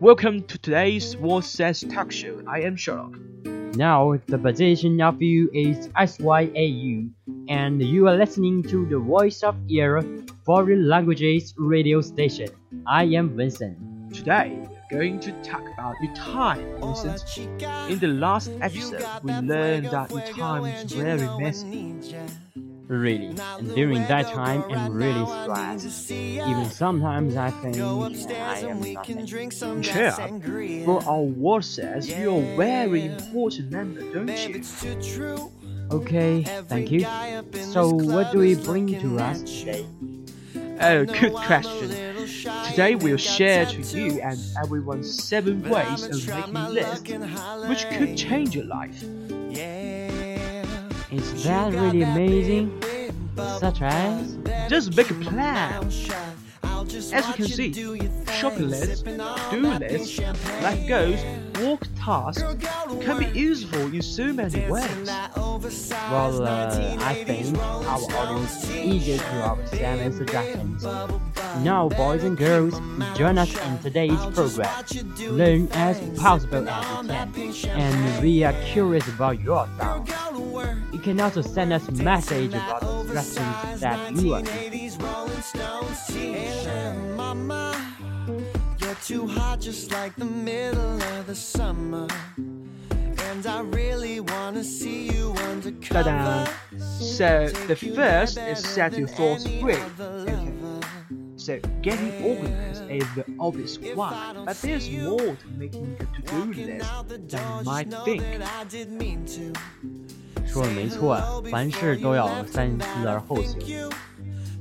Welcome to today's World Says Talk Show. I am Sherlock. Now the position of you is SYAU, and you are listening to the Voice of Era Foreign Languages radio station. I am Vincent. Today, we're going to talk about your time, Vincent. In the last episode, we learned that your time is very messy. Really, and during that time, I'm really stressed. Even sometimes I think I am nothing. Cheer up. For our World Says, you're a very important member, don't you? Okay, thank you. So, what do we bring to us today? Oh, good question. Today we'll share to you and everyone seven ways of making lists which could change your life. Is that really amazing? Such as? Just make a plan. As you can see, shopping lists, do lists, life goals, work tasks can be useful in so many ways. Well, uh, I think our audience is eager to our seven suggestions. Now, boys and girls, join us in today's program. Learn as possible as you can, and we are curious about your thoughts. You can also send us a message about the suggestions that you are. You're too hot, just like the middle of the summer. And I really wanna see you Ta-da. undercover. So the first is set your thoughts free. Okay. So getting organized is the obvious one, but there's more to making a to-do list than you might think. I did mean to. 说的没错，凡事都要三思而后行。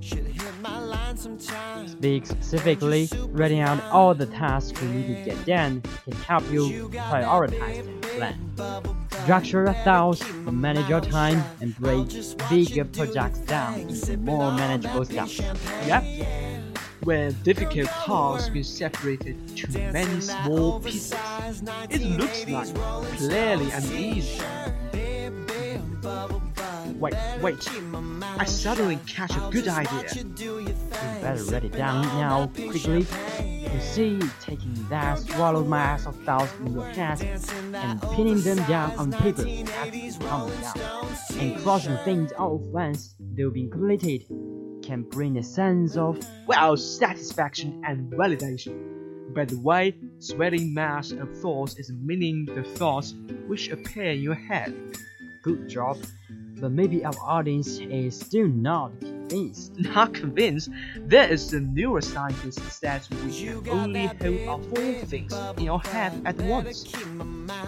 Should hit my line sometime. Speak specifically, writing out all the tasks you need to get done can help you prioritize and plan. Structure your thoughts, manage your time, and break bigger projects down into more manageable steps. Yep. When difficult tasks is separated to many small pieces, it looks like clearly and easy. Wait, wait. I suddenly catch a good idea. You better write it down now, quickly. You see, taking that swallowed mass of thoughts in your hands and pinning them down on paper come down, and crossing things off once they've been completed, can bring a sense of Well, satisfaction and validation. By the way, sweating mass of thoughts is meaning the thoughts which appear in your head. good job. But maybe our audience is still not convinced. Not convinced, there is a neuroscientist that says we can only hold our four things in our head at once.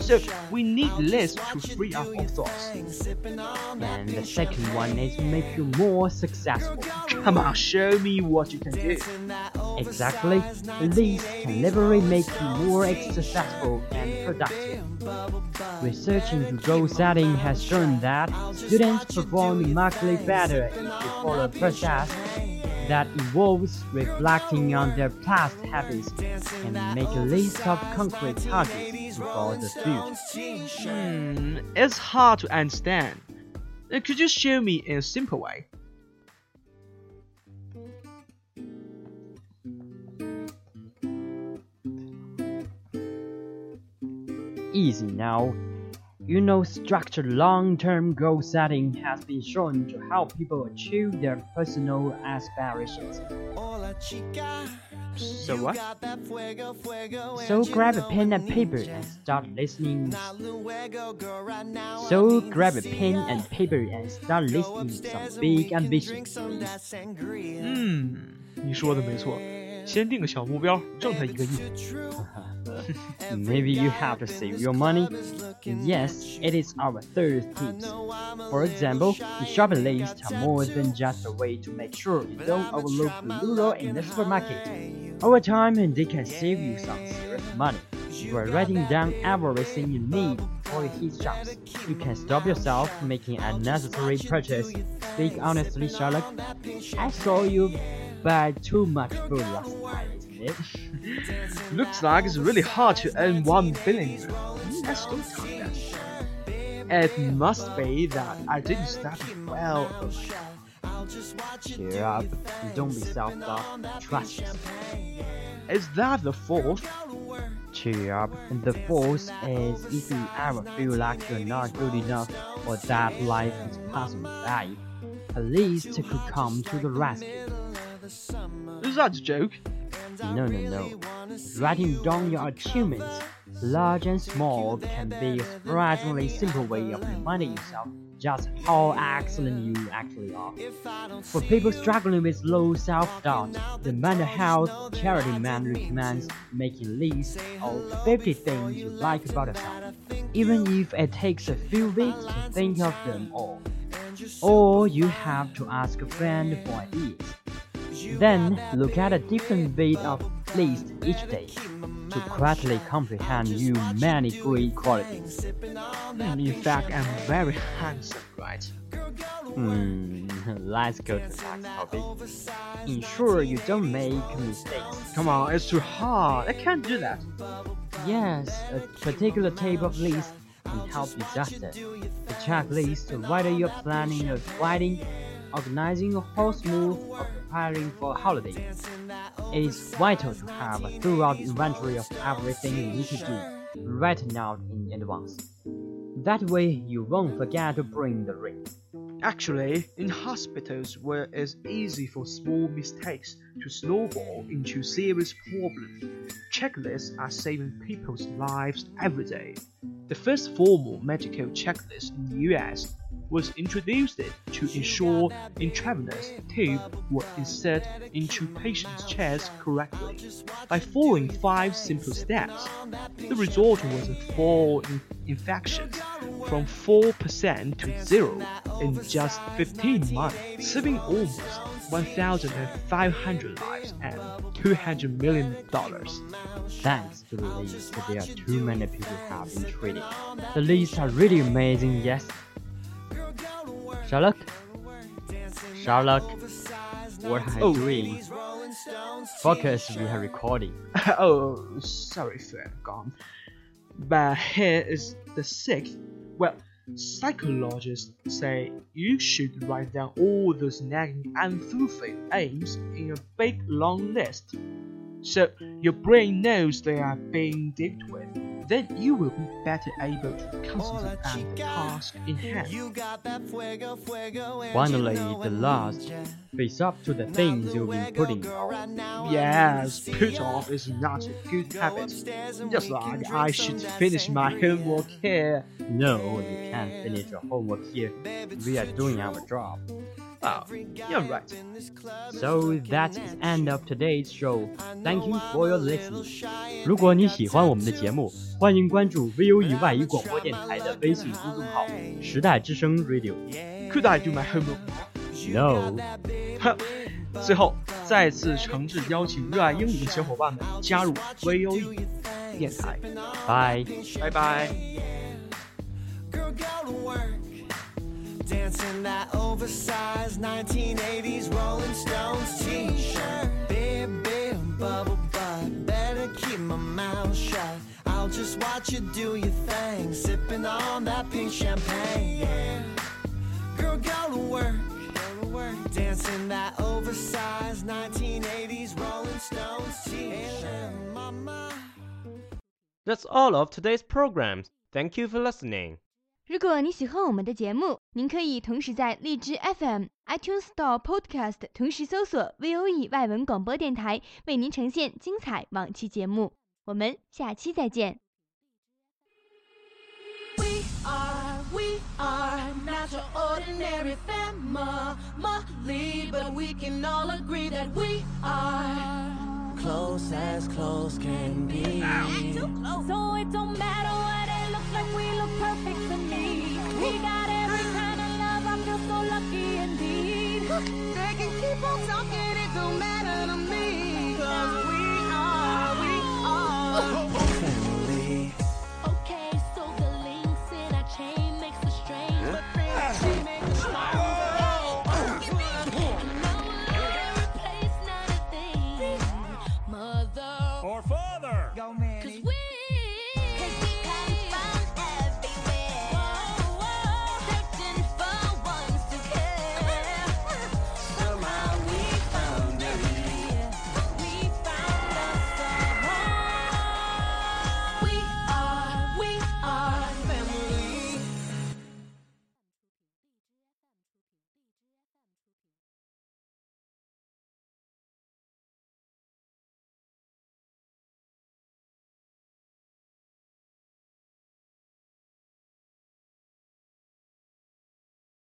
So we need lists to free up our thoughts. And the second one is make you more successful. Come on, show me what you can do. Exactly. These can literally make you more successful productive. Research into goal setting has shown that students perform markedly better if they follow a process that involves reflecting on their past habits and make a list of concrete targets for the future. Hmm, it's hard to understand. Uh, Could you show me in a simple way? easy now. You know, structured long-term goal setting has been shown to help people achieve their personal aspirations. So what? So grab a pen and paper and start listening. So grab a pen and paper and start listing some big ambitions. 嗯，你说的没错，先定个小目标，挣他一个亿。 Maybe you have to save your money. Yes, it is our third tips. For example, the shopping lists are more than just a way to make sure you don't overlook the lure in the supermarket. Over time, they can save you some serious money. By writing down everything you need for you hit shops, you can stop yourself making unnecessary purchase. Speak honestly, Sherlock. I saw you buy too much food last night, it? Looks like it's really hard to earn one billion. Let's hmm, don't that. It must be that I didn't study well. Cheer up. Don't be self-taught. Trust us. Is that the fourth? Cheer up. And the fourth is if you ever feel like you're not good enough or that life is passing by, at least you could come to the rescue. Is that a joke? No, no, no. Writing down your achievements, large and small, can be a surprisingly simple way of reminding yourself just how excellent you actually are. For people struggling with low self-doubt, the mental health charity Mind recommends making lists of 50 things you like about yourself, even if it takes a few weeks to think of them all. Or you have to ask a friend for ideas. Then look at a different bit of list each day to correctly comprehend your many great qualities. In fact, I'm very handsome, right? Hmm, let's go to the next topic. Ensure you don't make mistakes. Come on, it's too hard. I can't do that. Yes, a particular type of list can help you just that. A checklist, whether you're planning a wedding, organizing a house move, or preparing for a holiday. It is vital to have a thorough inventory of everything you need to do, written out in advance. That way, you won't forget to bring the ring. Actually, in hospitals where it's easy for small mistakes to snowball into serious problems, checklists are saving people's lives every day. The first formal medical checklist in the US was introduced to ensure intravenous tube were inserted into patients' chests correctly. By following five simple steps, the result was a fall in infections from 4% to 0 in just 15 months, saving almost 1,500 lives and $200 million. Thanks to the list, there are too many people have been treated. The lists are really amazing, yes. Sherlock? Sherlock? What are you Oh. doing? Focus, we are recording. oh, sorry, friend, gone. But here is the sixth. Well, psychologists say you should write down all those nagging and fulfilled aims in a big long list. So your brain knows they are being dealt with. Then you will be better able to concentrate on the task in hand. Finally, the last. Face up to the things you've been putting off. Yes, put off is not a good habit. Just like I should finish my homework here. No, you can't finish your homework here. We are doing our job. Oh, you're right. So that is end of today's show. Thank you for your listening. 如果你喜欢我们的节目，欢迎关注 VOE 外语广播电台的微信公众号“时代之声 Radio”。 Could I do my homework? No，最后，再次诚挚邀请热爱英语的小伙伴们加入 VOE 电台。 bye。拜拜。 Dancing that oversized 1980s Rolling Stones t-shirt. Bubble butt. Better keep my mouth shut. I'll just watch you do your thing. Sipping on that pink champagne. Yeah. Girl, go to work. Dancing that oversized 1980s Rolling Stones t-shirt. That's all of today's programs. Thank you for listening. 如果你喜欢我们的节目，您可以同时在荔枝 FM、iTunes Store、Podcast 同时搜索 VOE 外文广播电台，为您呈现精彩往期节目。我们下期再见。We are, we are not your ordinary family, but we can all agree that we are close as close can be. So it don't matter what it looks like, we look perfect to me. We got every kind of love, I feel so lucky indeed. They can keep on talking, it don't matter to me. Cause we are, we are. Oh, oh, oh.